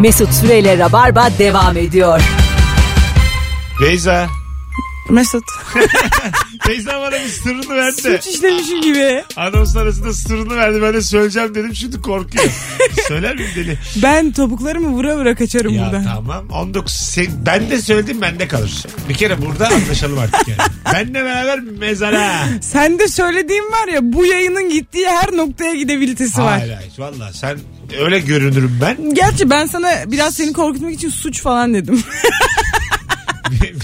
Mesut Süreyle Rabarba devam ediyor. Beyza. Mesut. Beyza bana bir sırrını verdi de. Suç işlemişim gibi. Anons arasında sırrını verdi. Ben de söyleyeceğim dedim. Şimdi korkuyor. Söyler miyim deli? Ben topuklarımı vura vura kaçarım Ya buradan. tamam. 19 sen- ben de söyledim bende kalır. Bir kere burada anlaşalım artık yani. Benle beraber mezara. Sen de söylediğim var ya bu yayının gittiği her noktaya gidebilitesi var. Hayır hayır. Valla sen öyle görünürüm ben. Gerçi ben sana biraz seni korkutmak için suç falan dedim.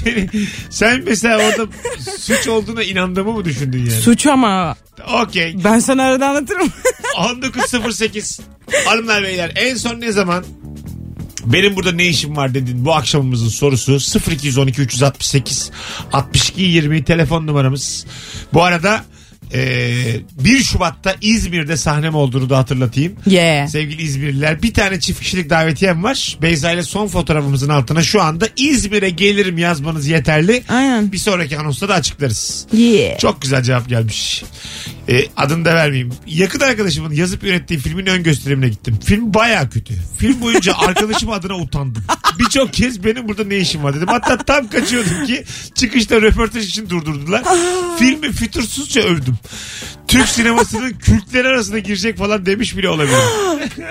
Beni- sen mesela orada suç olduğuna inandığımı mı düşündün yani? suç ama Okey. ben sana arada anlatırım. 19.08 Hanımlar beyler en son ne zaman benim burada ne işim var dedin bu akşamımızın sorusu 0212 368 62 20 telefon numaramız. Bu arada e, 1 Şubat'ta İzmir'de sahnem olduğunu da hatırlatayım. yeah. Sevgili İzmirliler bir tane çift kişilik davetiyem var. Beyza ile son fotoğrafımızın altına şu anda İzmir'e gelirim yazmanız yeterli. Aynen. Bir sonraki anonsta da açıklarız. Yeah. Çok güzel cevap gelmiş. E, adını da vermeyeyim. Yakın arkadaşımın yazıp yönettiği filmin ön gösterimine gittim. Film baya kötü. Film boyunca arkadaşım adına utandım. Birçok kez benim burada ne işim var dedim. Hatta tam kaçıyordum ki çıkışta röportaj için durdurdular. Filmi fütursuzca övdüm. Türk sinemasının kültleri arasına girecek falan demiş bile olabilir.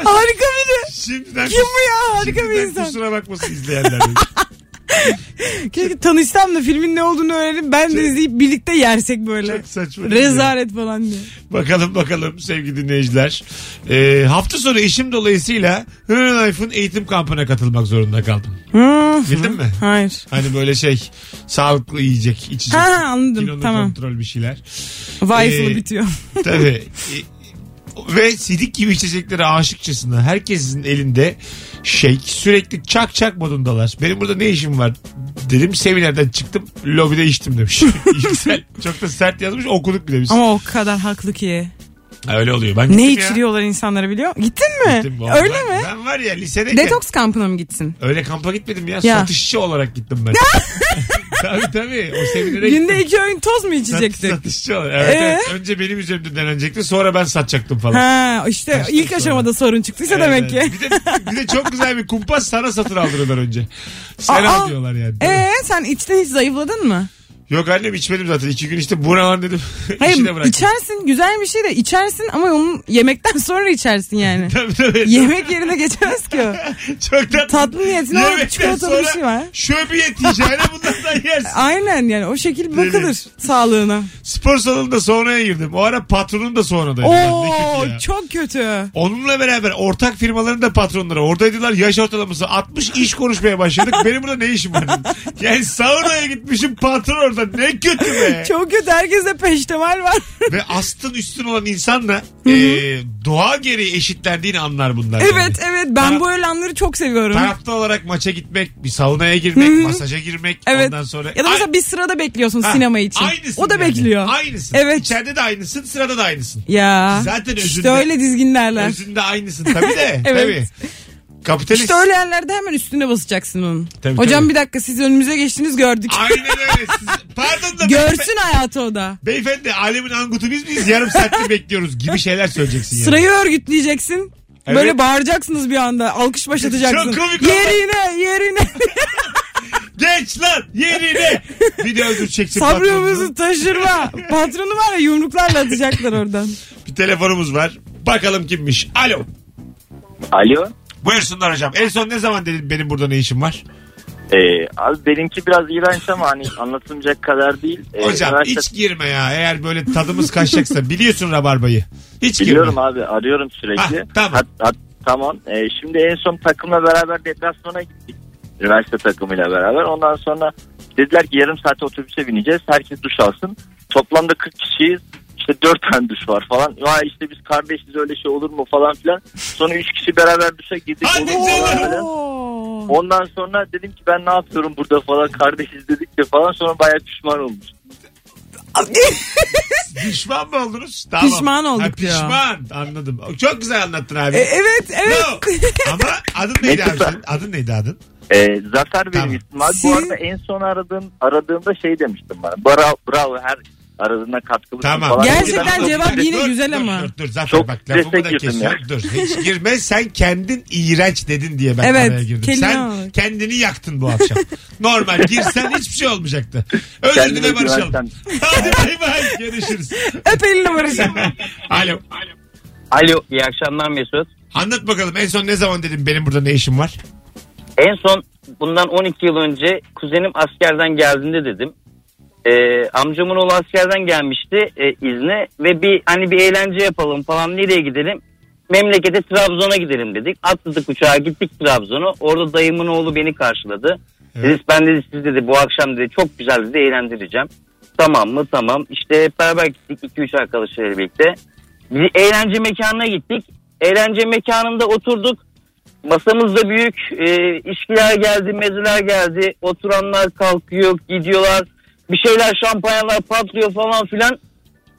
Harika biri. Şimdiden, Kim bu ya? Harika bir şimdiden insan. kusura bakmasın izleyenler. Keşke tanışsam da filmin ne olduğunu öğrenip ben de izleyip birlikte yersek böyle. Çok saçma. Rezalet falan diye. Bakalım bakalım sevgili dinleyiciler. Ee, hafta sonu işim dolayısıyla Herbalife eğitim kampına katılmak zorunda kaldım. Bildin mi? Hayır. Hani böyle şey sağlıklı yiyecek, içecek. Ha, anladım, kilonu tamam. kontrol bir şeyler. Vayfılı Ee, bitiyor. Tabii. Ve sidik gibi içeceklere aşıkçasına herkesin elinde shake sürekli çak çak modundalar. Benim burada ne işim var dedim seminerden çıktım lobide içtim demiş. Yüksel çok da sert yazmış okuduk bile biz. Ama o kadar haklı ki. Öyle oluyor. Ben Ne gittim ya. içiriyorlar insanlara biliyor musun? Gittin mi? Gittim vallahi. Öyle mi? Ben var ya lisedeyken Detoks kampına mı gitsin? öyle kampa gitmedim ya. Ya. Satışçı olarak gittim ben. tabii tabii. O seminere Günde gittim. iki öğün toz mu Sat- içecektik? Satışçı olarak. Evet, Ee? evet. Önce benim üzerimde denenecekti. Sonra ben satacaktım falan. Ha işte Kaçtım ilk sonra. aşamada sorun çıktıysa demek evet. ki. Bir de, bir de çok güzel bir kumpas sana satın aldırıyorlar önce. Sen Aa, diyorlar yani. Ee sen içten hiç zayıfladın mı? Yok annem içmedim zaten. İki gün işte bu ne lan dedim. İşi de Hayır bıraktım. içersin güzel bir şey de içersin ama onun yemekten sonra içersin yani. Tabii tabii. Yemek yerine geçemez ki o. Çok tatlı. Tatlı niyetine o Yemekten çikolatalı bir sonra şey var. Şöbiyet yiyeceğine bunlardan yersin. Aynen yani o şekil bakılır sağlığına. Spor salonunda sonraya girdim. O ara patronun da sonradaydı. Lan ne Oo kötü ya. çok kötü. Onunla beraber ortak firmaların da patronları oradaydılar. Yaş ortalaması 60 iş konuşmaya başladık. Benim burada ne işim var? dedim. Yani saunaya gitmişim patron orada. Ne kötü be. Çok kötü herkeste peştemal var. Ve astın üstün olan insanla e, doğa gereği eşitlendiğini anlar bunlar. evet yani. evet ben Taraf- bu öyle anları çok seviyorum. Tarafta olarak maça gitmek, bir saunaya girmek, masaja girmek. Evet. Ondan sonra... Ya da mesela bir sırada bekliyorsun Ha, sinema için. Aynısın O da yani. bekliyor. Aynısın. Evet. İçeride de aynısın, sırada da aynısın. Ya. Zaten işte özünde- öyle dizginlerler. Özünde aynısın tabii de. Evet. Tabii. Kapitalist. İşte öyle yerlerde hemen üstüne basacaksın onun. Tabii, Hocam tabii. bir dakika siz önümüze geçtiniz gördük. Aynen öyle. Siz, pardon da Görsün hayatı o da. Beyefendi alemin angutu biz miyiz? Yarım saattir bekliyoruz gibi şeyler söyleyeceksin yani. Sırayı örgütleyeceksin. Evet. Böyle bağıracaksınız bir anda. Alkış başlatacaksın. Çok komik yerine yerine. Geç lan yerine. Bir de öldüreceksin Sabrımızı taşırma. Patronu var ya yumruklarla atacaklar oradan. Bir telefonumuz var. Bakalım kimmiş. Alo. Alo. Buyursunlar hocam. En son ne zaman dedin benim burada ne işim var? Ee, abi benimki biraz iğrenç ama hani anlatılacak kadar değil. Ee, Hocam üniversite- hiç girme ya. Eğer böyle tadımız kaçacaksa biliyorsun rabarbayı. Hiç Biliyorum girme. abi arıyorum sürekli. Ha, tamam. Hat- hat- tamam. Ee, şimdi en son takımla beraber deplasmana gittik. Üniversite takımıyla beraber. Ondan sonra dediler ki yarım saate otobüse bineceğiz. Herkes duş alsın. Toplamda 40 kişiyiz. İşte 4 tane duş var falan. Ya işte biz kardeşiz öyle şey olur mu falan filan. Sonra 3 kişi beraber duşa girdik. Hadi canım. Ondan sonra dedim ki ben ne yapıyorum burada falan kardeşiz dedik de falan sonra bayağı pişman olmuş. Pişman mı oldunuz? Tamam. Pişman olduk ha, diyor. Pişman anladım. Çok güzel anlattın abi. E, evet evet. Ama adın neydi abi senin? Adın neydi adın? Ee, Zafer benim Tamam. ismim abi. Bu arada en son aradığım, aradığımda şey demiştim bana. Bravo, bravo her Aradığında katkımız Tamam. falan. Gerçekten cevap yine dur, güzel dur, ama. Dur dur Zafer Çok bak lafımı da destek girdim kesiyorum. ya. Dur hiç girme sen kendin iğrenç dedin diye ben Evet, araya girdim. kelime Sen olarak. kendini yaktın bu akşam. Normal girsen hiçbir şey olmayacaktı. Özür Kendine dile barışalım. güvensen. Hadi bay bay görüşürüz. Öp elini barışım. Alo. Alo iyi akşamlar Mesut. Anlat bakalım en son ne zaman dedim benim burada ne işim var? En son bundan 12 yıl önce kuzenim askerden geldiğinde dedim. Ee, amcamın oğlu askerden gelmişti e, izne ve bir hani bir eğlence yapalım falan nereye gidelim? Memlekete Trabzon'a gidelim dedik. Atladık uçağa gittik Trabzon'a. Orada dayımın oğlu beni karşıladı. Evet. Dedi ben dedi siz dedi bu akşam dedi çok güzel dedi eğlendireceğim. Tamam mı tamam işte hep beraber gittik 2-3 arkadaşlarıyla birlikte. Bir eğlence mekanına gittik. Eğlence mekanında oturduk. Masamız da büyük. E, içkiler geldi, mezeler geldi. Oturanlar kalkıyor, gidiyorlar. Bir şeyler şampanyalar patlıyor falan filan.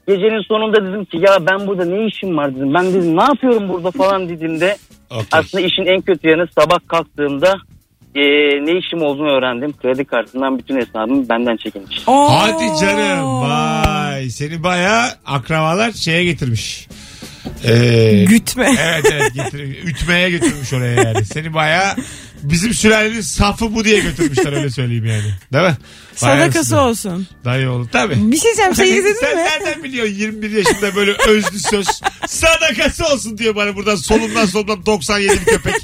Gecenin sonunda dedim ki ya ben burada ne işim var dedim. Ben dedim ne yapıyorum burada falan dediğimde Okey. aslında işin en kötü yanı sabah kalktığımda e, ne işim olduğunu öğrendim. Kredi kartından bütün hesabım benden çekilmiş. Hadi canım vay seni baya akrabalar şeye getirmiş. Ee, Gütme. evet evet getirmiş. Ütmeye götürmüş oraya yani. Seni baya bizim sülalenin safı bu diye götürmüşler öyle söyleyeyim yani. Değil mi? Bayağı Sadakası size. olsun. Dayı oğlu tabii. Bir şey diyeceğim şey izledin Sen mi? nereden biliyorsun 21 yaşında böyle özlü söz sadakası olsun diye bana buradan solundan solundan 97 bir köpek.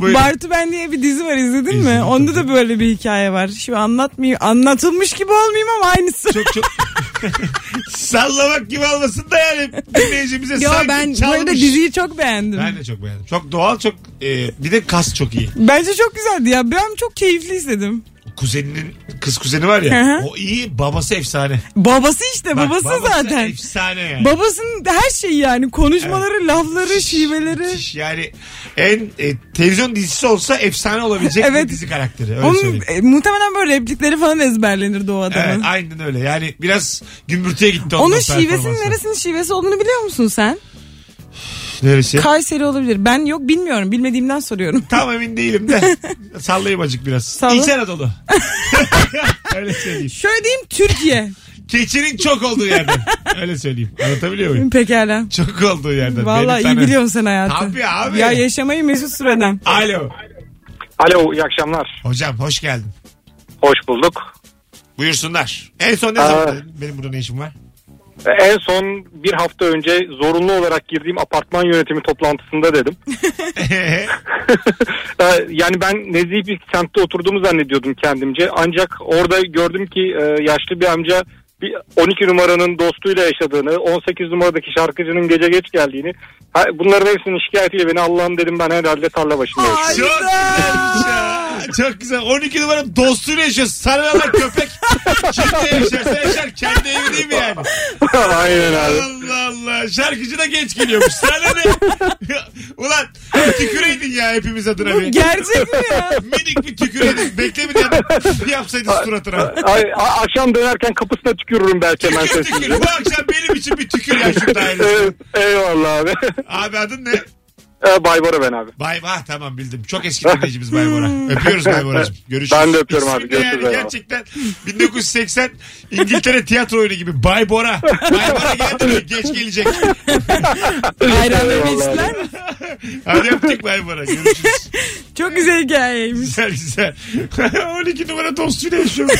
Buyurun. Bartu Ben diye bir dizi var izledin mi? İzledim Onda da böyle bir hikaye var. Şimdi anlatmayayım. Anlatılmış gibi olmayayım ama aynısı. çok çok sallamak gibi olmasın da yani dinleyicimize Yo sanki ben bu çalmış. arada diziyi çok beğendim. Ben de çok beğendim. Çok doğal çok e, bir de kas çok iyi. Bence çok güzeldi ya. Ben çok keyifli izledim. Kuzeninin kız kuzeni var Hı ya hı. o iyi babası efsane. Babası işte Bak, babası, zaten. efsane yani. Babasının her şeyi yani konuşmaları, lafları, şiveleri. Müthiş. Yani en e, televizyon dizisi olsa efsane olabilecek bir Evet. dizi karakteri. Öyle Onun söyleyeyim. e, muhtemelen böyle replikleri falan ezberlenirdi o adamın. Evet, aynen öyle. Yani biraz gümbürtüye gitti Onun şivesinin performansı. neresinin şivesi olduğunu biliyor musun sen? Neresi? Kayseri olabilir. Ben yok bilmiyorum. Bilmediğimden soruyorum. Tam emin değilim de. Sallayayım acık biraz. Salla. İç Anadolu. öyle söyleyeyim. Şöyle diyeyim Türkiye. Keçinin çok olduğu yerden. Öyle söyleyeyim. Anlatabiliyor muyum? Pekala. Çok olduğu yerden. Vallahi Benim iyi sana- biliyorsun sen hayatı. Tabii abi. Ya yaşamayı mesut süreden. Alo. Alo iyi akşamlar. Hocam hoş geldin. Hoş bulduk. Buyursunlar. En son ne zaman dedin? Benim burada ne işim var? En son bir hafta önce zorunlu olarak girdiğim apartman yönetimi toplantısında dedim. Ee, yani ben nezih bir semtte oturduğumu zannediyordum kendimce. Ancak orada gördüm ki e, yaşlı bir amca bir 12 numaranın dostuyla yaşadığını, 18 numaradaki şarkıcının gece geç geldiğini, bunların hepsinin şikayetiyle beni Allah'ım dedim ben herhalde tarla başında yaşıyorum. Çok güzelmiş ya. Çok güzel. 12 numara dostuyla yaşıyor. Sarılalar köpek. Kimde yaşarsa yaşar. Kendi evi değil mi yani? Aynen abi. Allah Allah. Şarkıcı da geç geliyormuş. Sana ne? Ulan tüküreydin ya hepimiz adına Bu gerçek mi ya? Minik bir tüküreydin. Beklemedin. Bir yapsaydın suratına. Ay, a- akşam dönerken kapısına tükürürüm belki hemen Tükür tükür. sesini. Bu akşam benim için bir tükür ya şu dairede. Evet, eyvallah abi. Abi adın ne? Ee, Baybora ben abi. Bay Bah tamam bildim. Çok eski dinleyicimiz Bay Bora. Öpüyoruz Bay Bora'cığım. Görüşürüz. Ben de öpüyorum abi. İsmi Görüşürüz, Yani eyvallah. gerçekten 1980 İngiltere tiyatro oyunu gibi Bay Bora. Bay Bora geldi mi? Geç gelecek. Ayranlarını Eyvallah abi. mi? Hadi öptük Bay Bora. Görüşürüz. Çok güzel hikayeymiş. Güzel güzel. 12 numara dostuyla yaşıyor.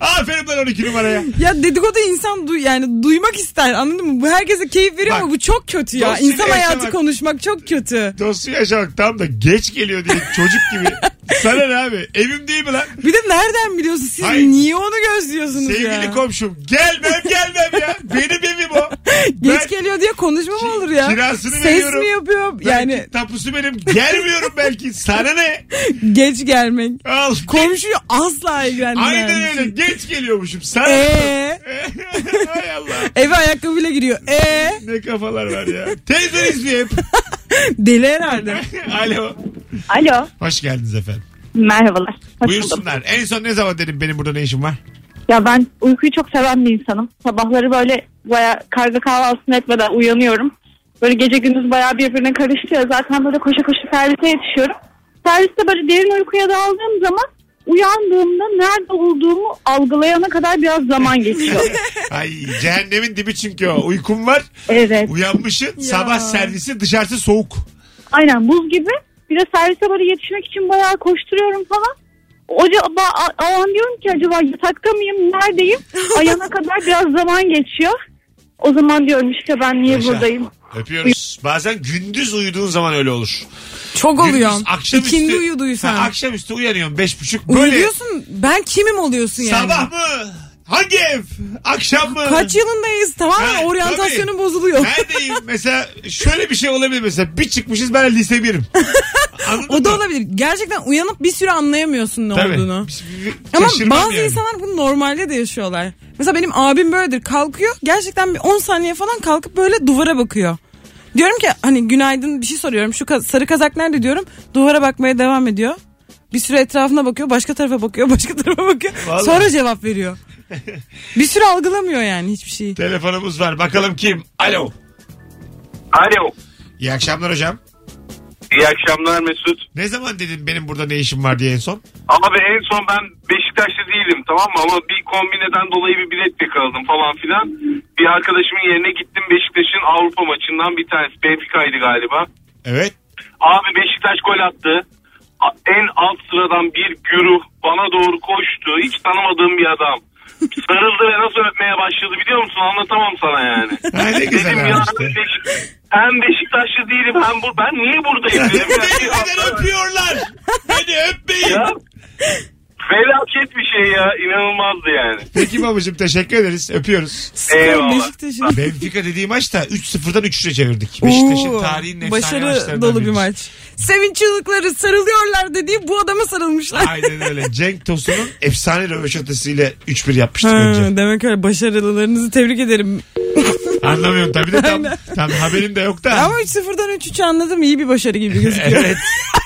Aferin lan 12 numaraya. Ya dedikodu insan duy yani duymak ister anladın mı? Bu herkese keyif veriyor Bak, ama bu çok kötü ya. dostuyla İnsan hayatı yaşamak- konuşmak çok kötü. Dostu yaşamak tam da geç geliyor diye çocuk gibi. Sana ne abi? Evim değil mi lan? Bir de nereden biliyorsun siz Hayır. niye onu gözlüyorsunuz Sevgili ya? komşum. Gelmem gelmem ya. Benim evim. Geç Ben- geliyor diye konuşma mı olur ya? Kirasını Ses veriyorum. mi yapıyor? Belki Yani tapusu benim. Gelmiyorum belki. Sana ne? geç gelmek. Al. Komşuyu asla ilgilendirmez. Aynen öyle. Geç geliyormuşum. Sana Eee? Hay Allah. Eve ayakkabıyla giriyor. Eee? Ne kafalar var ya. Televizyon izliyor hep. Deli herhalde. Alo. Alo. Hoş geldiniz efendim. Merhabalar. Hoş buldum. Buyursunlar. En son ne zaman dedim benim burada ne işim var? Ya ben uykuyu çok seven bir insanım. Sabahları böyle baya karga kahvaltısını etmeden uyanıyorum. Böyle gece gündüz baya birbirine karışıyor. Zaten böyle koşa koşa servise yetişiyorum. Serviste böyle derin uykuya daldığım zaman uyandığımda nerede olduğumu algılayana kadar biraz zaman geçiyor. Ay cehennemin dibi çünkü o. Uykum var. evet. Uyanmışsın. Sabah servisi dışarısı soğuk. Aynen buz gibi. Bir de servise böyle yetişmek için bayağı koşturuyorum falan. Acaba o an diyorum ki acaba yatakta mıyım neredeyim? Ayana kadar biraz zaman geçiyor. O zaman diyorum işte ben niye Yaşa. buradayım? Öpüyoruz. Bazen gündüz uyuduğun zaman öyle olur. Çok oluyor. Gündüz, akşamüstü, İkindi uyuduysan. Ha, akşamüstü uyanıyorsun beş buçuk. Böyle Uyuyorsun ben kimim oluyorsun yani. sabah mı? Hangi ev? Akşam mı? Kaç yılındayız tamamen Ha, oryantasyonun bozuluyor. Neredeyim? Mesela şöyle bir şey olabilir mesela. Bir çıkmışız ben lise birim. Anladın O da mı? olabilir. Gerçekten uyanıp bir süre anlayamıyorsun ne Tabii. olduğunu. Ama bazı yani. insanlar bunu normalde de yaşıyorlar. Mesela benim abim böyledir. Kalkıyor gerçekten bir 10 saniye falan kalkıp böyle duvara bakıyor. Diyorum ki hani günaydın bir şey soruyorum. Şu sarı kazak nerede diyorum. Duvara bakmaya devam ediyor. Bir süre etrafına bakıyor. Başka tarafa bakıyor. Başka tarafa bakıyor. Vallahi. Sonra cevap veriyor. bir süre algılamıyor yani hiçbir şeyi. Telefonumuz var. Bakalım kim? Alo. Alo. İyi akşamlar hocam. İyi akşamlar Mesut. Ne zaman dedin benim burada ne işim var diye en son? Abi en son ben Beşiktaşlı değilim tamam mı? Ama bir kombineden dolayı bir bilet yakaladım falan filan. Bir arkadaşımın yerine gittim Beşiktaş'ın Avrupa maçından bir tanesi. Benfica'ydı galiba. Evet. Abi Beşiktaş gol attı. A- En alt sıradan bir güruh bana doğru koştu. Hiç tanımadığım bir adam. Sarıldı ve nasıl öpmeye başladı biliyor musun? Anlatamam sana yani. Ha, ne güzel Dedim ya işte. Beşik- hem Beşiktaşlı değilim hem bu ben niye buradayım dedim. Beni Yani, neden öpüyorlar? Beni öpmeyin. ya, felaket bir şey ya inanılmazdı yani. Peki babacığım teşekkür ederiz. Öpüyoruz. Eyvallah. Beşiktaş'ın. Benfica dediği maçta 3-0'dan 3-3'e çevirdik. Beşiktaş'ın Oo, tarihinin efsane Başarı maçlarından dolu bir maç. Sevinç çığlıkları sarılıyorlar dediği bu adama sarılmışlar. Aynen öyle. Cenk Tosun'un efsane röveşatısıyla 3-1 yapmıştık Ha, önce. demek öyle başarılılarınızı tebrik ederim. Anlamıyorum tabii de tam, tam haberim de yok da. Ama 3-0'dan 3-3 anladım iyi bir başarı gibi gözüküyor. Evet.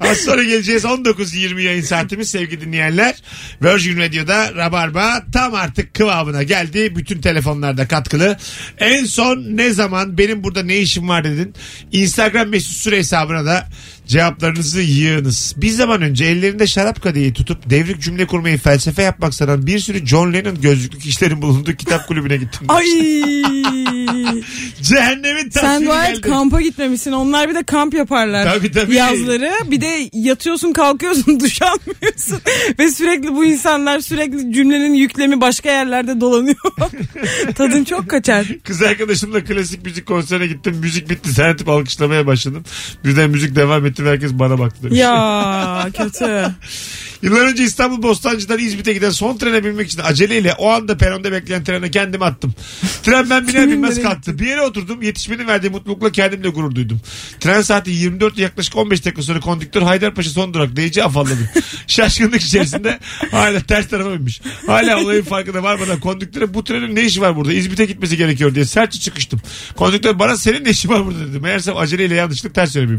Az sonra geleceğiz 19.20 yayın saatimiz sevgili dinleyenler. Virgin Radio'da Rabarba tam artık kıvamına geldi. Bütün telefonlarda katkılı. En son ne zaman benim burada ne işim var dedin. Instagram mesut süre hesabına da cevaplarınızı yığınız. Bir zaman önce ellerinde şarap kadehi tutup devrik cümle kurmayı felsefe yapmak sanan bir sürü John Lennon gözlüklü kişilerin bulunduğu kitap kulübüne gittim. Ay. Cehennemin tasviri Sen dua et geldi. kampa gitmemişsin. Onlar bir de kamp yaparlar. Tabii, tabii. Yazları. Bir de yatıyorsun kalkıyorsun duş almıyorsun. Ve sürekli bu insanlar sürekli cümlenin yüklemi başka yerlerde dolanıyor. Tadın çok kaçar. Kız arkadaşımla klasik müzik konserine gittim. Müzik bitti. Sen tip alkışlamaya başladım. Birden müzik devam etti ve herkes bana baktı demiş. Ya kötü. Yıllar önce İstanbul Bostancı'dan İzmit'e giden son trene binmek için aceleyle o anda peronda bekleyen trene kendimi attım. Tren ben biner binmez kalktı. Bir yere oturdum. Yetişmenin verdiği mutlulukla kendimle gurur duydum. Tren saati 24 yaklaşık 15 dakika sonra konduktör Haydarpaşa son durak deyici afalladı. Şaşkınlık içerisinde hala ters tarafa binmiş. Hala olayın farkında varmadan konduktöre bu trenin ne işi var burada? İzmit'e gitmesi gerekiyor diye sertçe çıkıştım. Konduktör bana senin ne işin var burada dedi. Meğersem aceleyle yanlışlıkla ters yöne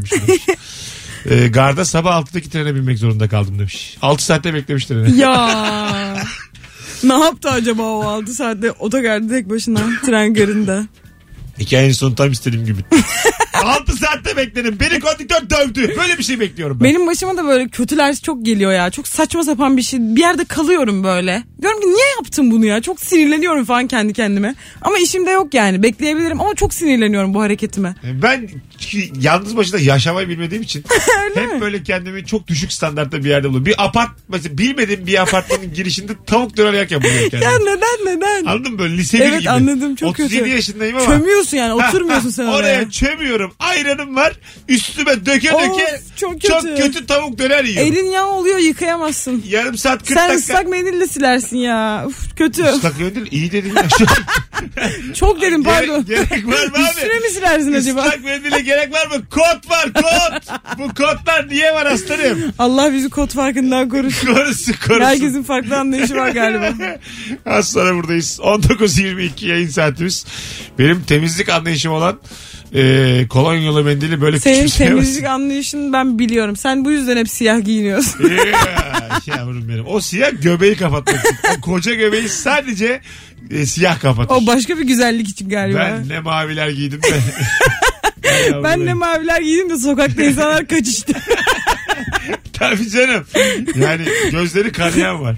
Ee, garda sabah 6'daki trene binmek zorunda kaldım demiş. 6 saatte beklemiş treni. Ya. ne yaptı acaba o 6 saatte otogarda tek başına tren garında? Hikayenin sonu tam istediğim gibi. 6 saatte bekledim. Beni konduktör dövdü. Böyle bir şey bekliyorum ben. Benim başıma da böyle kötüler çok geliyor ya. Çok saçma sapan bir şey. Bir yerde kalıyorum böyle. Diyorum ki niye yaptım bunu ya? Çok sinirleniyorum falan kendi kendime. Ama işimde yok yani. Bekleyebilirim ama çok sinirleniyorum bu hareketime. Ben ki yalnız başına yaşamayı bilmediğim için hep böyle kendimi çok düşük standartta bir yerde buluyorum. Bir apart mesela bilmediğim bir apartmanın girişinde tavuk döner yerken buluyorum kendimi. Ya neden neden? Anladın mı böyle lise bir Evet, gibi. anladım, çok 37 kötü. yaşındayım ama. Çömüyorsun yani oturmuyorsun sen oraya. oraya. çömüyorum. Ayranım var. Üstüme döke Of, döke. çok Çok kötü. tavuk döner yiyorum. Elin yağ oluyor yıkayamazsın. Yarım saat 40 Sen dakika. ıslak mendille silersin ya. Uf, kötü. Islak mendil iyi dedim ya. Çok dedim pardon. Gerek, gerek var mı abi? Üstüne mi silersin acaba? Islak mendile gerek var mı? Kot var kot. Bu kotlar niye var aslanım? Allah bizi kod farkından korusun. Korusun korusun. Herkesin farklı anlayışı var galiba. Az sonra buradayız. 19.22 yayın saatimiz. Benim temizlik anlayışım olan e, kolonyalı mendili böyle Senin küçümseyemezsin. temizlik anlayışını ben biliyorum. Sen bu yüzden hep siyah giyiniyorsun. Ya, yavrum benim. O siyah göbeği kapatmak için. O koca göbeği sadece e, siyah kapatır. O başka bir güzellik için galiba. ben ne maviler giydim de. Ben de maviler giydim de sokakta insanlar kaçıştı. Tabii canım. Yani gözleri kanayan var.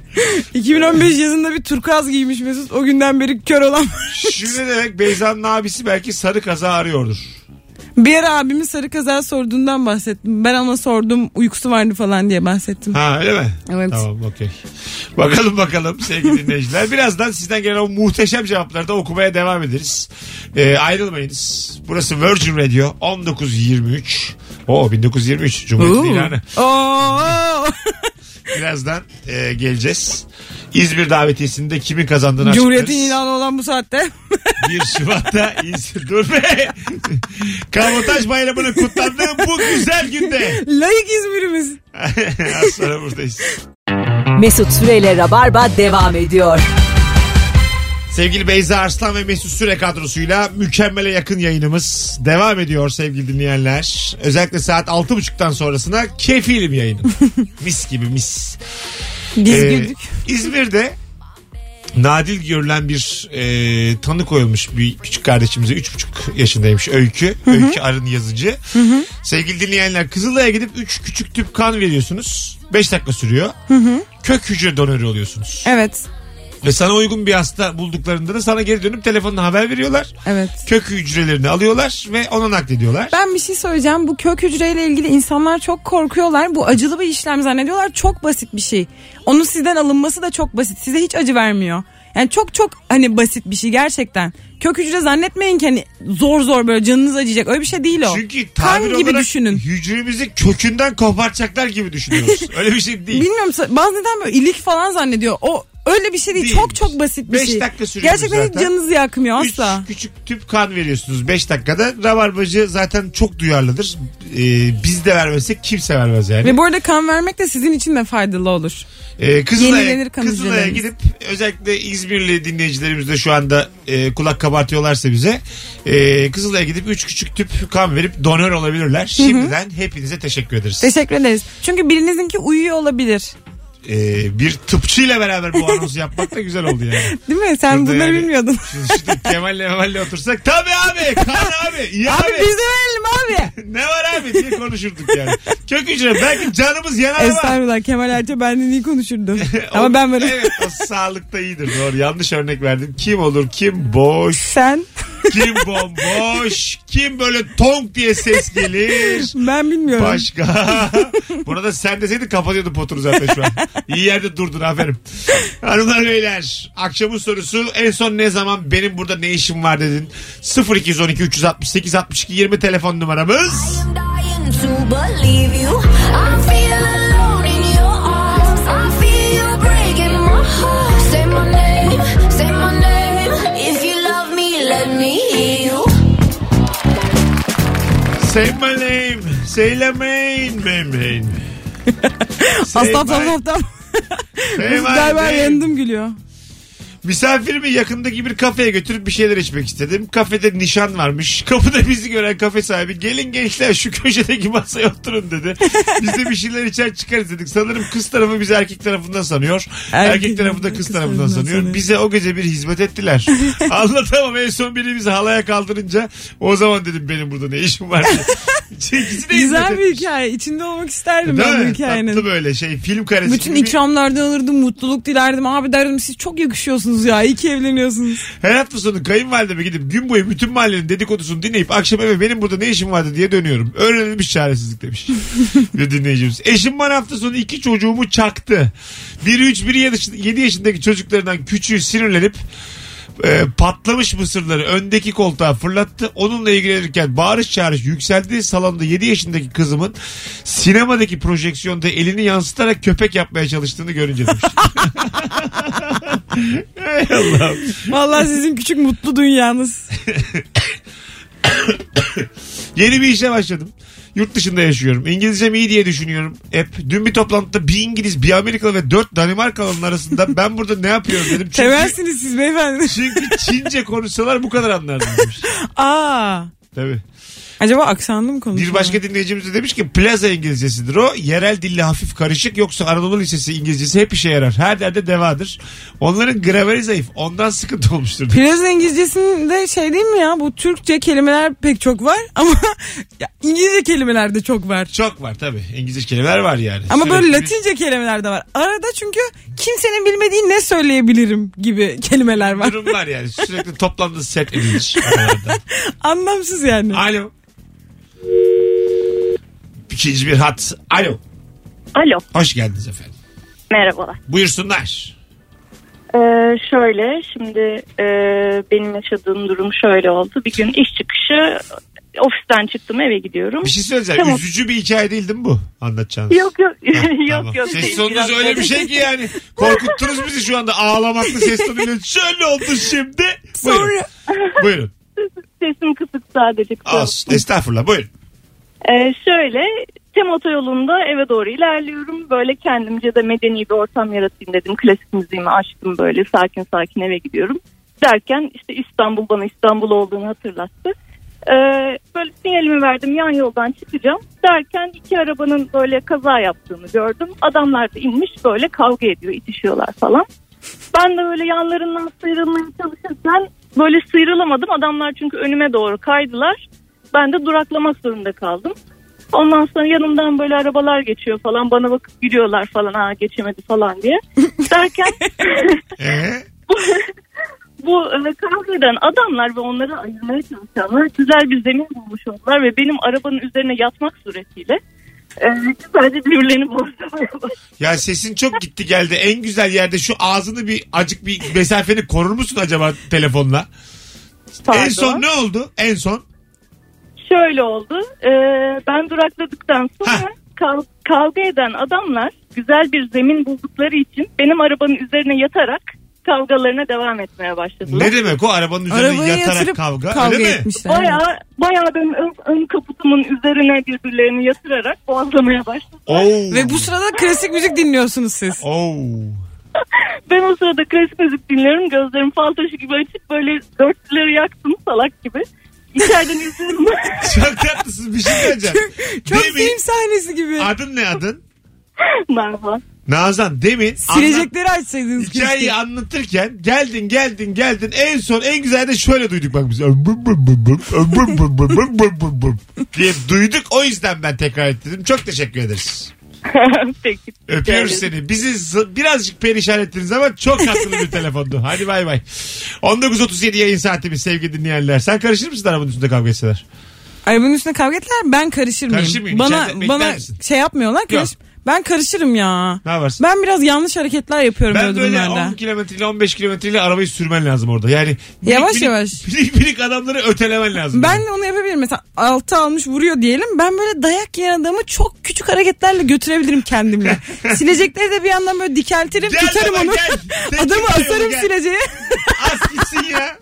2015 yazında bir turkuaz giymiş Mesut. O günden beri kör olan. Şu ne demek Beyza'nın abisi belki sarı kaza arıyordur. bir ara abimin sarı kaza sorduğundan bahsettim. Ben ona sordum uykusu vardı falan diye bahsettim. Ha öyle mi? Evet. Tamam okey. Bakalım bakalım sevgili dinleyiciler. Birazdan sizden gelen o muhteşem cevapları da okumaya devam ederiz. Ee, ayrılmayınız. Burası Virgin Radio 1923. Oo 1923 Cumhuriyet ilanı. Oo. Birazdan e, geleceğiz. İzmir davetiyesinde kimin kazandığını Cumhuriyet'in açıklarız. ilanı olan bu saatte. 1 Şubat'ta İzmir. Dur be. Kabotaj bayramının kutlandığı bu güzel günde. Layık İzmir'imiz. Az sonra buradayız. Mesut Süreyle Rabarba devam ediyor. Sevgili Beyza Arslan ve Mesut Süre kadrosuyla mükemmele yakın yayınımız devam ediyor sevgili dinleyenler. Özellikle saat 6.30'dan sonrasına kefilim yayının. mis gibi mis. Biz Ee, güldük. İzmir'de nadil görülen bir e, tanı koyulmuş bir küçük kardeşimize 3,5 yaşındaymış Öykü. Öykü Arın yazıcı. Sevgili dinleyenler Kızılay'a gidip 3 küçük tüp kan veriyorsunuz. 5 dakika sürüyor. Kök hücre donörü oluyorsunuz. Evet. Ve sana uygun bir hasta bulduklarında da sana geri dönüp telefonla haber veriyorlar. Evet. Kök hücrelerini alıyorlar ve ona naklediyorlar. Ben bir şey söyleyeceğim. Bu kök hücreyle ilgili insanlar çok korkuyorlar. Bu acılı bir işlem zannediyorlar. Çok basit bir şey. Onun sizden alınması da çok basit. Size hiç acı vermiyor. Yani çok çok hani basit bir şey gerçekten. Kök hücre zannetmeyin ki hani zor zor böyle canınız acıyacak. Öyle bir şey değil o. Çünkü tabir kan gibi olarak düşünün. hücremizi kökünden kopartacaklar gibi düşünüyoruz. Öyle bir şey değil. Bilmiyorum bazen böyle ilik falan zannediyor. O öyle bir şey değil. Değilmiş. Çok çok basit bir Beş şey. dakika sürüyor Gerçekten hiç zaten. canınızı yakmıyor asla. Üç küçük tüp kan veriyorsunuz 5 dakikada. Rabarbacı zaten çok duyarlıdır. Ee, biz de vermesek kimse vermez yani. Ve bu arada kan vermek de sizin için de faydalı olur. Ee, Kızılay'a, Yenilenir kan Kızılay'a hücrelerimiz. gidip özellikle İzmirli dinleyicilerimiz de şu anda e, kulak kabartıyorlarsa bize e, Kızılay'a gidip 3 küçük tüp kan verip donör olabilirler. Şimdiden hepinize teşekkür ederiz. Teşekkür ederiz. Çünkü birinizinki uyuyor olabilir. Ee, bir tıpçıyla beraber bu anonsu yapmak da güzel oldu yani. Değil mi? Sen Şurada bunları yani- bilmiyordun. Şimdi Kemal'le Kemal'le otursak tabii abi kan abi iyi abi, Abi biz de verelim abi. ne var abi diye konuşurduk yani. Kök hücre belki canımız yanar ama. Estağfurullah Kemal Erçe benden iyi konuşurdu. Ama ben böyle Evet o sağlıkta iyidir doğru yanlış örnek verdim. Kim olur kim boş sen kim bomboş kim böyle tonk diye ses gelir. ben bilmiyorum. Başka. Burada sen deseydin kapatıyordu potunu zaten şu an. İyi yerde durdun aferin. Hanımlar beyler akşamın sorusu en son ne zaman benim burada ne işim var dedin. 0212 368 62 20 telefon numaramız. dying to believe you. Say my name. Söylemeyin. Memeyin. Say Aslan my- tamam tamam. say my Galiba name. yandım gülüyor. Misafirimi yakındaki bir kafeye götürüp bir şeyler içmek istedim. Kafede nişan varmış. Kapıda bizi gören kafe sahibi gelin gençler şu köşedeki masaya oturun dedi. Biz de bir şeyler içer çıkarız dedik. Sanırım kız tarafı bizi erkek tarafından sanıyor. Erkek, Erkek tarafı da kız kız tarafından sanıyor. sanıyor. Bize o gece bir hizmet ettiler. Anlatamam en son biri bizi halaya kaldırınca o zaman dedim benim burada ne işim var Güzel bir hikaye. İçinde olmak isterdim Değil ben bu mi? hikayenin. Tatlı böyle şey film karesi Bütün gibi ikramlardan alırdım, mutluluk dilerdim. Abi derdim siz çok yakışıyorsunuz ya. İyi ki evleniyorsunuz. Her hafta sonu kayınvalideme gidip gün boyu bütün mahallenin dedikodusunu dinleyip akşam eve benim burada ne işim vardı diye dönüyorum. Öğrenilmiş çaresizlik demiş. bir dinleyicimiz. Eşim bana hafta sonu iki çocuğumu çaktı. Biri 3 biri 7 yaşındaki çocuklarından küçüğü sinirlenip e, patlamış mısırları öndeki koltuğa fırlattı. Onunla ilgilenirken bağırış çağırış yükseldiği salonda 7 yaşındaki kızımın sinemadaki projeksiyonda elini yansıtarak köpek yapmaya çalıştığını görünce demiş. Ey Allah'ım. Vallahi sizin küçük mutlu dünyanız. Yeni bir işe başladım. Yurt dışında yaşıyorum. İngilizcem iyi diye düşünüyorum. Hep dün bir toplantıda bir İngiliz, bir Amerikalı ve dört Danimarkalı'nın arasında ben burada ne yapıyorum dedim. Çünkü, Seversiniz siz beyefendi. çünkü Çince konuşsalar bu kadar anlardım demiş. Aa. Tabii. Acaba aksanlı mı konuşuyor? Bir başka dinleyicimiz de demiş ki plaza İngilizcesidir o. Yerel dille hafif karışık yoksa Anadolu Lisesi İngilizcesi hep işe yarar. Her derde devadır. Onların grameri zayıf. Ondan sıkıntı olmuştur. Plaza İngilizcesinde şey değil mi ya bu Türkçe kelimeler pek çok var ama ya, İngilizce kelimeler de çok var. Çok var tabii. İngilizce kelimeler var yani. Ama böyle Sürekli- Latince kelimeler de var. Arada çünkü kimsenin bilmediği ne söyleyebilirim gibi kelimeler var. durum var yani. Sürekli toplamda set edilir. Anlamsız yani. Alo. İkinci bir hat. Alo. Alo Hoş geldiniz efendim. merhabalar. Buyursunlar. Ee, şöyle şimdi e, benim yaşadığım durum şöyle oldu. Bir gün iş çıkışı ofisten çıktım eve gidiyorum. Bir şey söyleyeceğim. Tamam. Üzücü bir hikaye değil değil mi bu anlatacağınız? Yok yok Ha, yok tamam. yok. Ses tonunuz öyle bir şey ki yani. Korkuttunuz bizi şu anda ağlamaklı ses tonuyla. Şöyle oldu şimdi. Buyurun. Sonra Buyurun. Sesim kısık sadece. Olsun. Estağfurullah. Buyurun. Ee, şöyle tem otoyolunda eve doğru ilerliyorum. Böyle kendimce de medeni bir ortam yaratayım dedim. Klasik müziğimi açtım böyle sakin sakin eve gidiyorum. Derken işte İstanbul bana İstanbul olduğunu hatırlattı. Ee, böyle sinyalimi verdim yan yoldan çıkacağım. Derken iki arabanın böyle kaza yaptığını gördüm. Adamlar da inmiş böyle kavga ediyor itişiyorlar falan. Ben de öyle yanlarından sıyrılmaya çalışırken böyle sıyrılamadım. Adamlar çünkü önüme doğru kaydılar. Ben de duraklamak zorunda kaldım. Ondan sonra yanımdan böyle arabalar geçiyor falan bana bakıp gülüyorlar falan ha geçemedi falan diye. Derken Ee? bu e, kavga eden adamlar ve onları ayırmaya çalışanlar güzel bir zemin bulmuş oldular ve benim arabanın üzerine yatmak suretiyle e, güzelce birbirlerini bozdular. Ya sesin çok gitti geldi. En güzel yerde şu ağzını bir acık bir mesafeni korur musun acaba telefonla? En son ne oldu? En son? Şöyle oldu. e, ben durakladıktan sonra Hah. kav- kavga eden adamlar güzel bir zemin buldukları için benim arabanın üzerine yatarak kavgalarına devam etmeye başladılar. Ne demek o arabanın üzerine arabaya yatarak yatırıp kavga? kavga, öyle mi? etmişler. Baya baya benim ön, ön kaputumun üzerine birbirlerini yatırarak boğazlamaya başladılar. Oo. Ve bu sırada klasik müzik dinliyorsunuz siz. Oo. Ben o sırada klasik müzik dinliyorum. Gözlerim fal taşı gibi açık böyle dörtlüleri yaktım salak gibi. İçeriden izliyorum. Çok tatlısın bir şey söyleyeceğim. Çok Demin- film sahnesi gibi. Adın ne adın? Merhaba. Nazan demin anlat, Silecekleri açsaydınız hikayeyi keşke. anlatırken geldin geldin geldin en son en güzel de şöyle duyduk bak biz. diye duyduk o yüzden ben tekrar ettim. Çok teşekkür ederiz. Peki. Öpüyoruz seni. Bizi z- birazcık perişan ettiniz ama çok tatlı bir telefondu. Hadi bay bay. 19.37 yayın saatimiz sevgili dinleyenler. Sen karışır mısın arabanın üstünde kavga etseler? Arabanın üstüne kavga ettiler ben karışır mıyım? Karışır mıyım? Bana, İçeride bekler bana misin? şey yapmıyorlar karış. Ben karışırım ya. Ne yaparsın? Ben biraz yanlış hareketler yapıyorum Ben böyle durumlarda. 10 kilometreyle 15 kilometreyle arabayı sürmen lazım orada. Yani minik Yavaş minik- yavaş. Minik minik adamları ötelemen lazım. Ben de onu yapabilirim. Mesela altı almış vuruyor diyelim. Ben böyle dayak yiyen adamı çok küçük hareketlerle götürebilirim kendimle. Silecekleri de bir yandan böyle dikeltirim Gel tutarım baba, onu. gel. Sen Adamı çıkar yolu, asarım gel. sileceğe. Az gitsin ya.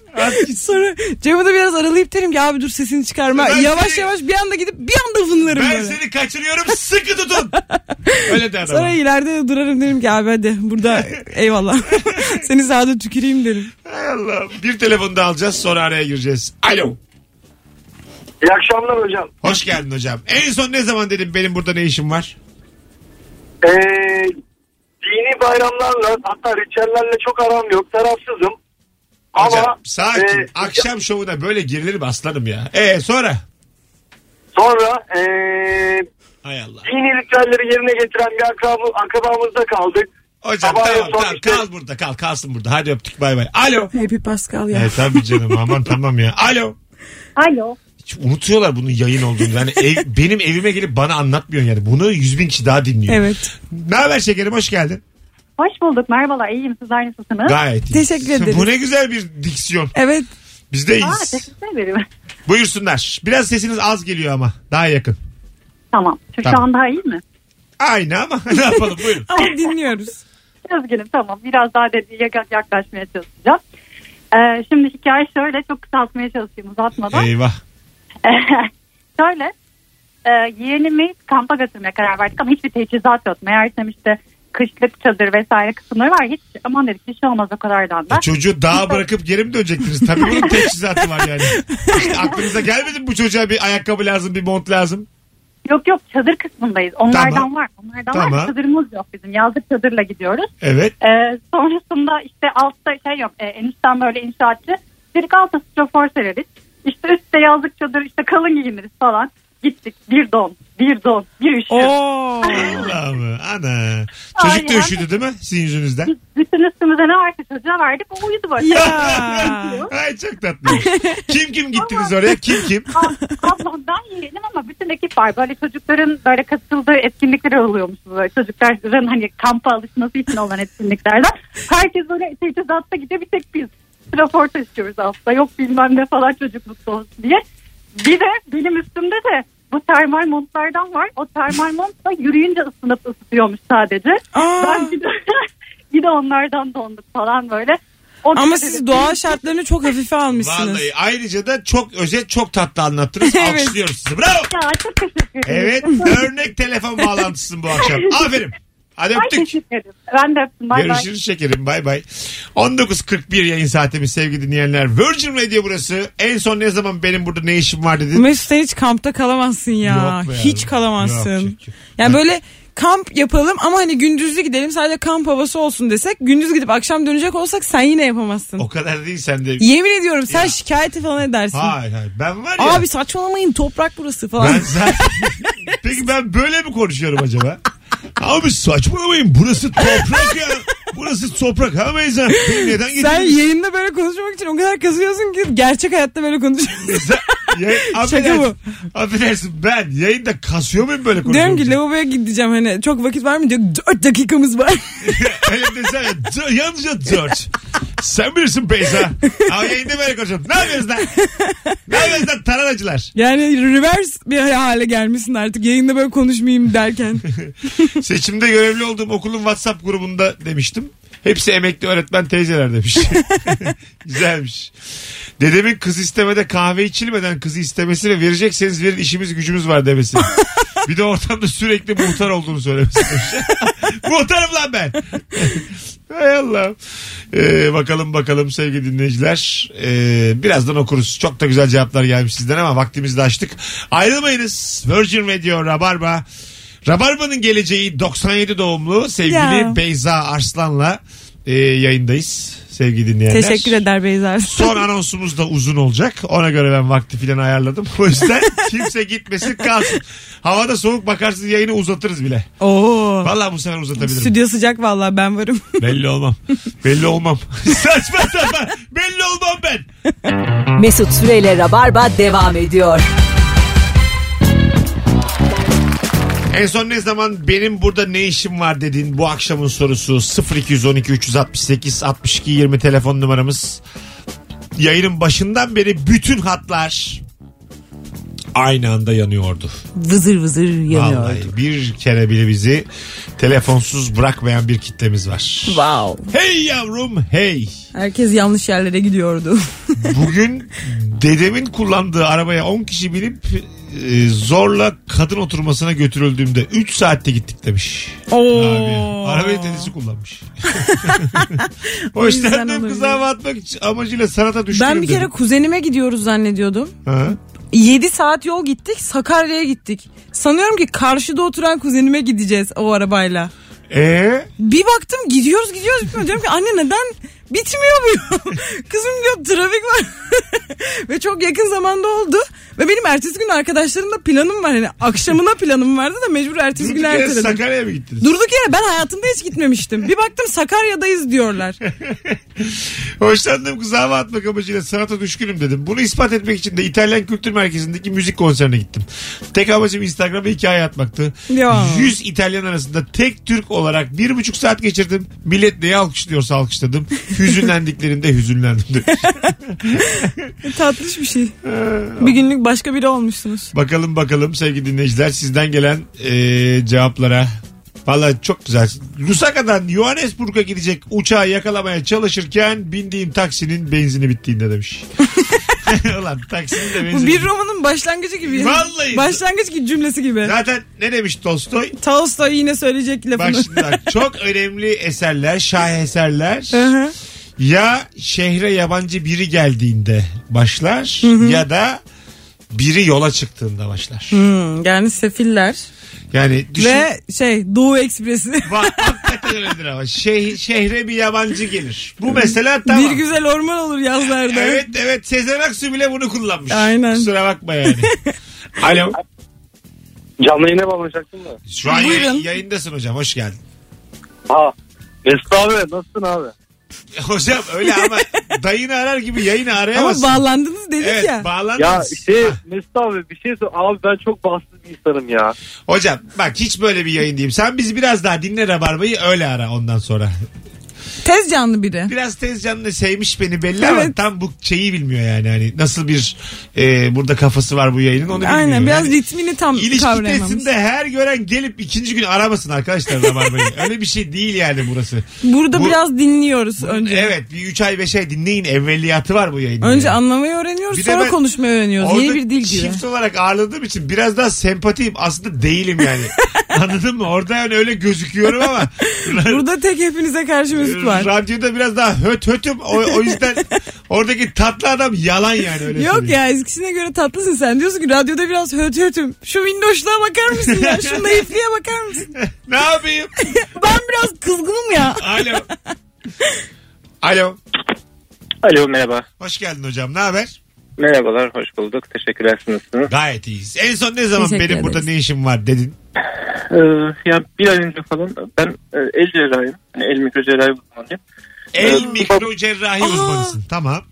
Sonra camı da biraz aralayıp derim ki abi dur sesini çıkarma. Ben yavaş seni- yavaş bir anda gidip bir anda vınlarım Ben böyle. seni kaçırıyorum sıkı tutun. Öyle de adam. Sonra ileride de durarım derim ki abi hadi burada eyvallah. Seni sağda tüküreyim derim. Hay Allah. Bir telefonu da alacağız sonra araya gireceğiz. Alo. İyi akşamlar hocam. Hoş geldin hocam. En son ne zaman dedim benim burada ne işim var? Ee, dini bayramlarla hatta ritüellerle çok aram yok. Tarafsızım. Hocam Ama sakin. e, Akşam şovuna böyle girilir mi aslanım ya? E sonra? sonra ee, Hay Allah. dini ritüelleri yerine getiren bir akrabı, akrabamızda kaldık. Hocam Sabah tamam tamam işte- kal burada kal kalsın burada. Hadi öptük bay bay. Alo. Happy Pascal ya. Evet tabii canım aman tamam ya. Alo. Alo. Hiç unutuyorlar bunun yayın olduğunu. Yani ev, benim evime gelip bana anlatmıyorsun yani. Bunu yüz bin kişi daha dinliyor. Evet. Ne haber şekerim hoş geldin. Hoş bulduk. Merhabalar. İyiyim. Sizler nasılsınız? Gayet iyi. Teşekkür ederiz. Bu ne güzel bir diksiyon. Evet. Biz de Aa, iyiyiz. teşekkür ederim. Buyursunlar. Biraz sesiniz az geliyor ama. Daha yakın. Tamam. Şu, Tamam. an daha iyi mi? Aynı ama ne yapalım buyurun. Ama dinliyoruz. Üzgünüm tamam. Biraz daha dedi yak- yaklaşmaya çalışacağım. Ee, şimdi hikaye şöyle çok kısaltmaya çalışayım uzatmadan. Eyvah. şöyle e, yeğenimi kampa götürmeye karar verdik ama hiçbir teçhizat yok. Meğersem işte kışlık çadır vesaire kısımları var. Hiç aman dedik bir şey olmaz o kadardan da. E çocuğu dağa bırakıp geri mi dönecektiniz? Tabii bunun teçhizatı var yani. İşte aklınıza gelmedi mi bu çocuğa bir ayakkabı lazım, bir mont lazım? Yok yok çadır kısmındayız. Onlardan Tamam. var. Onlardan Tamam. var. Çadırımız yok bizim. Yazlık çadırla gidiyoruz. Evet. Ee, sonrasında işte altta şey yok. E, enişten böyle inşaatçı. Dedik altta strofor sereriz. İşte üstte yazlık çadır işte kalın giyiniriz falan. Gittik bir don, bir don, bir üşü. Oo. Allah mı? Ana. Çocuk da Aynen. üşüdü değil mi sizin yüzünüzden? Bütün üstümüze ne varsa çocuğa verdik. O uyudu böyle. Ya. Ay çok tatlı. kim kim gittiniz oraya? Kim kim? Ablamdan yeğenim ama bütün ekip var. Böyle çocukların böyle katıldığı etkinlikler oluyormuş. Böyle çocukların hani kampa alışması için olan etkinliklerden. Herkes böyle teçhizatta gidiyor bir tek biz. Rapor taşıyoruz hafta. Yok bilmem ne falan çocuk mutlu olsun diye. Bir de benim üstümde de bu termal montlardan var. O termal mont da yürüyünce ısınıp ısıtıyormuş sadece. Aa. Ben bir de, bir de onlardan donduk falan böyle. O Ama siz doğa şartlarını çok hafife almışsınız. Vallahi ayrıca da çok özet çok tatlı anlattınız. Evet. Alkışlıyoruz sizi. Bravo. Ya çok teşekkür ederim. Evet örnek telefon bağlantısın bu akşam. Aferin. Hadi Ay öptük. teşekkür ederim. Ben de öptüm. Bay bay. Görüşürüz şekerim bay bay. 19.41 yayın saatimiz sevgili dinleyenler. Virgin Radio burası. En son ne zaman benim burada ne işim var dedin? Mesut sen hiç kampta kalamazsın ya. Yok be hiç abi. kalamazsın. Yok yani böyle kamp yapalım ama hani gündüzlü gidelim sadece kamp havası olsun desek gündüz gidip akşam dönecek olsak sen yine yapamazsın. O kadar değil sen de. Yemin ediyorum sen Ya. şikayeti falan edersin. Hayır hayır. Ben var ya. Abi saçmalamayın toprak burası falan. Ben zaten... Peki ben böyle mi konuşuyorum acaba? Abi saçmalamayın burası toprak ya. Burası toprak ha Beyza. Beni neden Sen getirdiniz? yayında böyle konuşmak için o kadar kazıyorsun ki gerçek hayatta böyle konuşuyorsun. Sen- ya, Şaka bu. Affedersin ben yayında kasıyor muyum böyle Diyorum konuşuyorum? ki lavaboya gideceğim hani çok vakit var mı diyor 4 dakikamız var. Öyle desene. d- Yalnızca dört. Sen bilirsin Beyza. Ama yayında böyle konuşuyorum. Ne yapıyorsun lan? Ne yapıyorsun lan taranacılar? yani reverse bir hale gelmişsin artık yayında böyle konuşmayayım derken. Seçimde görevli olduğum okulun WhatsApp grubunda demiştim. Hepsi emekli öğretmen teyzeler demiş. Güzelmiş. Dedemin kız istemede kahve içilmeden kızı istemesi ve verecekseniz verin işimiz gücümüz var demesi. Bir de ortamda sürekli muhtar olduğunu söylemesi. Muhtarım lan ben. Hay Allah. Ee, bakalım bakalım sevgili dinleyiciler. Ee, birazdan okuruz. Çok da güzel cevaplar gelmiş sizden ama vaktimizi de açtık. Ayrılmayınız. Virgin Radio Rabarba. Rabarba'nın geleceği 97 doğumlu sevgili Ya. Beyza Arslan'la e, yayındayız sevgili dinleyenler. Teşekkür eder Beyza. Son anonsumuz da uzun olacak. Ona göre ben vakti filan ayarladım. O yüzden kimse gitmesin kalsın. Havada soğuk bakarsın yayını uzatırız bile. Oo. Vallahi bu sefer uzatabilirim. Stüdyo sıcak vallahi ben varım. Belli olmam. Belli olmam. Saçma sapan. Belli olmam ben. Mesut Süreyle Rabarba devam ediyor. En son ne zaman benim burada ne işim var dediğin bu akşamın sorusu 0212 368 62 20 telefon numaramız. Yayının başından beri bütün hatlar aynı anda yanıyordu. Vızır vızır yanıyordu. Vallahi bir kere bile bizi telefonsuz bırakmayan bir kitlemiz var. Wow. Hey yavrum hey. Herkes yanlış yerlere gidiyordu. Bugün dedemin kullandığı arabaya 10 kişi binip e, zorla kadın oturmasına götürüldüğümde 3 saatte gittik demiş. Oo. Abi, arabayı dedesi kullanmış. O yüzden Hoşlandığım olabilir. kıza hava atmak için amacıyla sanata düşkünüm ben bir kere dedim. kuzenime gidiyoruz zannediyordum. Ha? 7 saat yol gittik Sakarya'ya gittik. Sanıyorum ki karşıda oturan kuzenime gideceğiz o arabayla. Ee, Bir baktım gidiyoruz gidiyoruz. Diyorum ki anne neden bitmiyor bu? Kızım diyor trafik var. Ve çok yakın zamanda oldu. Ve benim ertesi gün arkadaşlarımla planım var. Hani akşamına planım vardı da mecbur ertesi durduk gün yere erteledim. Sakarya'ya mı gittiniz? Durduk yere ben hayatımda hiç gitmemiştim. Bir baktım Sakarya'dayız diyorlar. Hoşlandığım kıza hava atmak amacıyla sanata düşkünüm dedim. Bunu ispat etmek için de İtalyan Kültür Merkezi'ndeki müzik konserine gittim. Tek amacım Instagram'a hikaye atmaktı. Ya. 100 İtalyan arasında tek Türk olarak bir buçuk saat geçirdim. Millet neyi alkışlıyorsa alkışladım. Hüzünlendiklerinde hüzünlendim demiş. Tatlış bir şey. Bir günlük başka biri olmuşsunuz. Bakalım bakalım sevgili dinleyiciler sizden gelen eee, cevaplara. Valla çok güzel. Lusaka'dan Johannesburg'a gidecek uçağı yakalamaya çalışırken bindiğim taksinin benzini bittiğinde demiş. Ulan Taksim'de Bu benzin. bir romanın başlangıcı gibi. Vallahi. Başlangıç gibi cümlesi gibi. Zaten ne demiş Tolstoy? Tolstoy yine söyleyecek Bak lafını. şimdi bak, çok önemli eserler, şaheserler Hı hı. Ya şehre yabancı biri geldiğinde başlar ya da biri yola çıktığında başlar. Hmm, yani sefiller. Yani düşün. Ve şey Doğu Ekspresi. Va- hakikaten öyledir ama. Şeh- şehre bir yabancı gelir. Bu mesela tamam. Bir güzel orman olur yazlarda. Evet evet Sezen Aksu bile bunu kullanmış. Aynen. Kusura bakma yani. Alo. Canlı yayına bağlanacaktım da. Şu an Buyurun. yayın- yayındasın hocam. Hoş geldin. Ha. Mesut abi nasılsın abi? Hocam öyle ama dayını arar gibi yayını Ama arayamazsın. bağlandınız dedik Evet ya. bağlandınız. Ya şey Hah. Mesut abi bir şey sor. Abi ben çok bahtsız bir insanım ya. Hocam bak hiç böyle bir yayın diyeyim. Sen bizi biraz daha dinle Rabarba'yı öyle ara ondan sonra. Tez canlı biri. Biraz tez canlı sevmiş beni belli ama Evet. tam bu şeyi bilmiyor yani. Hani nasıl bir e, burada kafası var bu yayının onu bilmiyor. Aynen biraz Yani ritmini tam İlişki kavrayamamış. testinde her gören gelip ikinci gün aramasın arkadaşlar Rabarba'yı. öyle bir şey değil yani burası. Burada Bu- biraz dinliyoruz önce. Evet bir 3 ay 5 ay dinleyin evveliyatı var bu yayının. Önce yani. anlamayı öğreniyoruz Bir de sonra ben konuşmayı öğreniyoruz. Orada Yeni bir dil gibi. çift olarak ağırladığım için biraz daha sempatiyim. Aslında değilim yani. Anladın mı? Orada yani öyle gözüküyorum ama Burada tek hepinize karşı Mesut var. radyoda biraz daha höt hötüm. O, o yüzden oradaki tatlı adam yalan yani öyle Yok söyleyeyim. ya eskisine göre tatlısın sen. Diyorsun ki radyoda biraz höt hötüm. Şu minnoşluğa bakar mısın ya? Şu naifliğe bakar mısın? ne yapayım? Ben biraz kızgınım ya. Alo. Alo. Alo merhaba. Hoş geldin hocam. Ne haber? Merhabalar hoş bulduk. Teşekkürler nasılsınız? Gayet iyiyiz. En son ne zaman Teşekkür benim burada ne işim var dedin? Ee, ya bir ay önce falan ben e, el cerrahıyım. Yani el mikro cerrahi uzmanıyım. El Evet. mikro cerrahi Aa. uzmanısın. Tamam.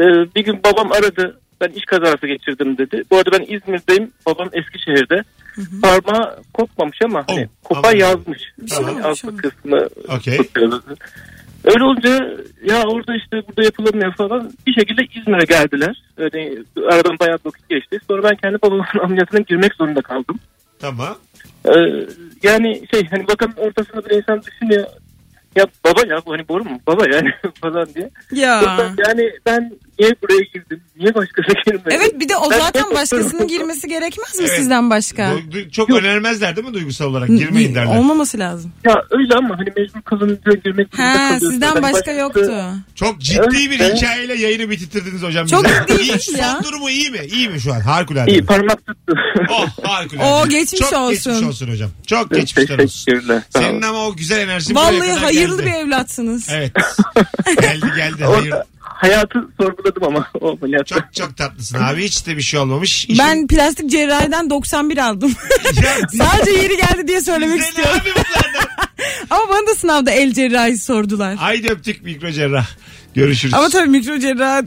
Ee, bir gün babam aradı. Ben iş kazası geçirdim dedi. Bu arada ben İzmir'deyim. Babam Eskişehir'de. Parmağı kopmamış ama hani Oh, kopa anladım. yazmış. şey Yani olmuş altı ama. kısmı Okey. tutuyordu. Öyle olunca ya orada işte burada yapılamıyor falan bir şekilde İzmir'e geldiler. Öyle aradan bayağı bir vakit geçti. Sonra ben kendi babamın ameliyatına girmek zorunda kaldım. Tamam. Ee, yani şey hani bakın ortasında bir insan düşünüyor. Ya baba ya hani boru mu? Baba yani falan diye. Ya. Yani ben niye buraya girdim? Niye başkası girmedi? Evet bir de o Ben zaten çok başkasının girmesi gerekmez mi Evet. sizden başka? Çok önermezler değil mi duygusal olarak? Girmeyin derler. Olmaması lazım. Ya öyle ama hani mecbur kalınca girmek zorunda kalıyorsun. sizden Hani başka başkası- yoktu. Çok ciddi bir Evet. hikayeyle yayını bitirtirdiniz hocam. Çok bize. ciddi İyi, değil ya. Son durumu iyi mi? İyi mi şu an? Harikulade. İyi parmak tuttu. Oh harikulade. Oo, geçmiş Çok olsun. geçmiş olsun hocam. Çok geçmişler olsun. Teşekkürler. Senin ama o güzel enerjin Vallahi kadar hayırlı geldi. bir evlatsınız. Evet. geldi geldi. Hayır. Hayatı sorguladım ama o ameliyatta. Çok çok tatlısın abi. Hiç de bir şey olmamış. İşin- Ben plastik cerrahiden 91 aldım. Sadece yeri geldi diye söylemek istiyorum. abi bunlardan? Ama bana da sınavda el cerrahi sordular. Haydi öptük mikro cerrah. Görüşürüz. Ama tabii mikro cerrah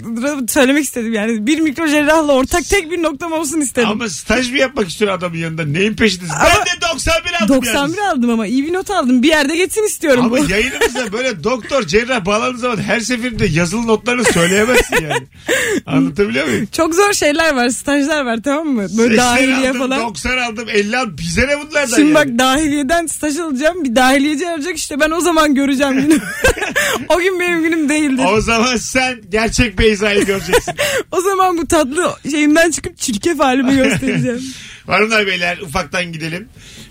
söylemek istedim yani. Bir mikro cerrahla ortak tek bir noktam olsun istedim. Ama staj mı yapmak istiyor adamın yanında? Neyin peşindesin? Ben de 91 aldım 91 yalnız. aldım ama iyi bir not aldım. Bir yerde geçsin istiyorum Ama yayınımızda böyle doktor cerrah bağladığı zaman her seferinde yazılı notlarını söyleyemezsin yani. Anlatabiliyor muyum? Çok zor şeyler var, stajlar var tamam mı? Böyle 80 dahiliye aldım, falan. 90 aldım 50 aldım. Bize ne bunlardan Şimdi yani? bak dahiliyeden staj alacağım. Bir dahiliyeci arayacak işte ben o zaman göreceğim günü. o gün benim günüm değildir. O zaman sen gerçek Beyza'yı göreceksin. O zaman bu tatlı şeyimden çıkıp çirkef halimi göstereceğim. Hanımlar beyler ufaktan gidelim.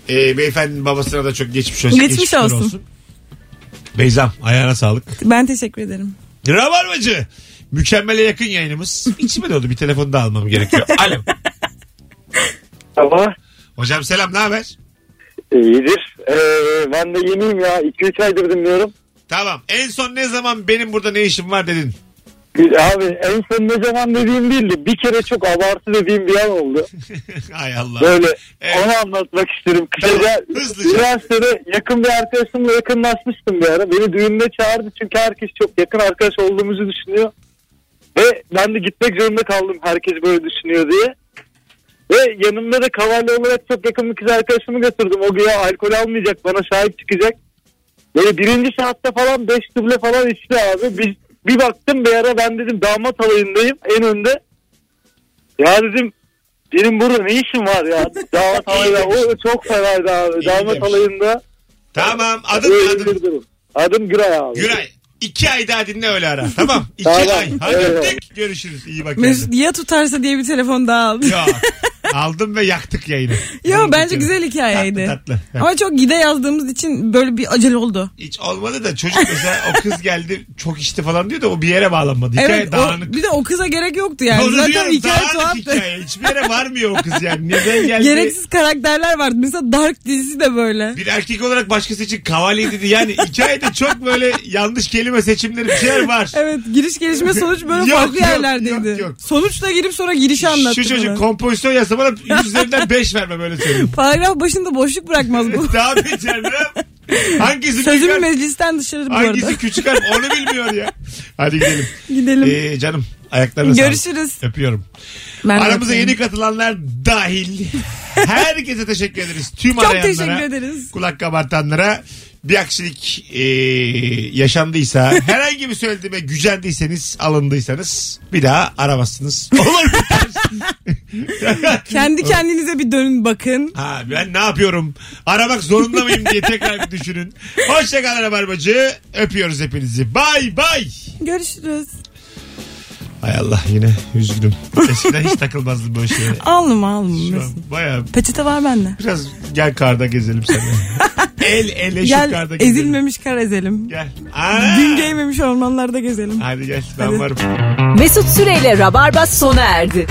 Ee, beyefendinin babasına da çok geçmiş olsun. Geçmiş geçmişler olsun. Beyzam ayağına sağlık. ben teşekkür ederim. Rabarbacı. Mükemmele yakın yayınımız. İçime doğdu bir telefonu da almam gerekiyor. Alo. Sabah Hocam selam ne haber? iyidir. Ee, ben de yeniyim ya. 2-3 aydır dinliyorum. Tamam. En son ne zaman benim burada ne işim var dedin. Abi en son ne zaman dediğim değildi. Bir kere çok abartı dediğim bir an oldu. Hay Allah. Böyle Evet. onu anlatmak isterim. Kısaca hızlıca. üniversitede yakın bir arkadaşımla yakınlaşmıştım bir ara. Beni düğününe çağırdı çünkü herkes çok yakın arkadaş olduğumuzu düşünüyor. Ve ben de gitmek zorunda kaldım herkes böyle düşünüyor diye. Ve yanımda da kavalye olarak çok yakın bir kız arkadaşımı götürdüm. O güya alkol almayacak bana şahit çıkacak. Böyle birinci saatte falan beş duble falan içti abi. Biz, bir baktım bir ara ben dedim damat alayındayım en önde. Ya dedim benim burada ne işim var ya damat alayında. O çok fenaydı abi. İyi damat demiş. alayında. Tamam. Adım adım. Adım Güray abi. Güray. İki ay daha dinle öyle ara. Tamam. İki Tamam. ay. Hadi Evet. öptük. Görüşürüz. İyi bak Mesut kendine. ya tutarsa diye bir telefon daha aldı. Yok. Aldım ve yaktık yayını. Yo bence yani. güzel hikayeydi. Tatlı tatlı. Ama çok gide yazdığımız için böyle bir acele oldu. Hiç olmadı da çocuk mesela o kız geldi çok içti falan diyor da o bir yere bağlanmadı. Hikaye Evet o, dağınık. bir de o kıza gerek yoktu yani. Onu Zaten diyorum, hikaye dağınık tuhaftı. hikaye. Hiçbir yere varmıyor o kız yani. Neden geldi? Gereksiz karakterler vardı. Mesela Dark dizisi de böyle. Bir erkek olarak başkası için kavalye dedi. Yani hikayede çok böyle yanlış kelime seçimleri bir şeyler var. Evet giriş gelişme sonuç böyle Yok, farklı yok, yerlerdeydi. yok, yok. Sonuçla girip sonra girişi anlattı. Şu çocuk falan. kompozisyon yazsa bana 100 üzerinden 5 verme böyle söyleyeyim. Paragraf başında boşluk bırakmaz bu. Daha beter ne? Hangisi Sözümü harf, meclisten dışarı bu hangisi arada. küçük harf onu bilmiyor ya. Hadi gidelim. Gidelim. Ee, canım ayaklarına sağlık. Görüşürüz. Öpüyorum. Ben de Aramıza öpüyorum. yeni katılanlar dahil. Herkese teşekkür ederiz. Tüm Çok arayanlara. teşekkür ederiz. Kulak kabartanlara. Bir aksilik e, yaşandıysa herhangi bir söylediğime gücendiyseniz alındıysanız bir daha aramazsınız. Olur. Kendi kendinize bir dönün bakın. Ha, ben ne yapıyorum? Aramak zorunda mıyım diye tekrar bir düşünün. Hoşçakalın Rabarbacı. Öpüyoruz hepinizi. Bay bay. Görüşürüz. Hay Allah yine üzgünüm. Eskiden hiç takılmazdım böyle şeye. Ağlama ağlama. Şu Mesut. an baya Peçete var bende. biraz gel karda gezelim seninle. El ele şu Gel karda gezelim. ezilmemiş kar ezelim. Gel. Aa! Gün değmemiş ormanlarda gezelim. Hadi gel ben Hadi. varım. Mesut Süreyle Rabarba sona erdi.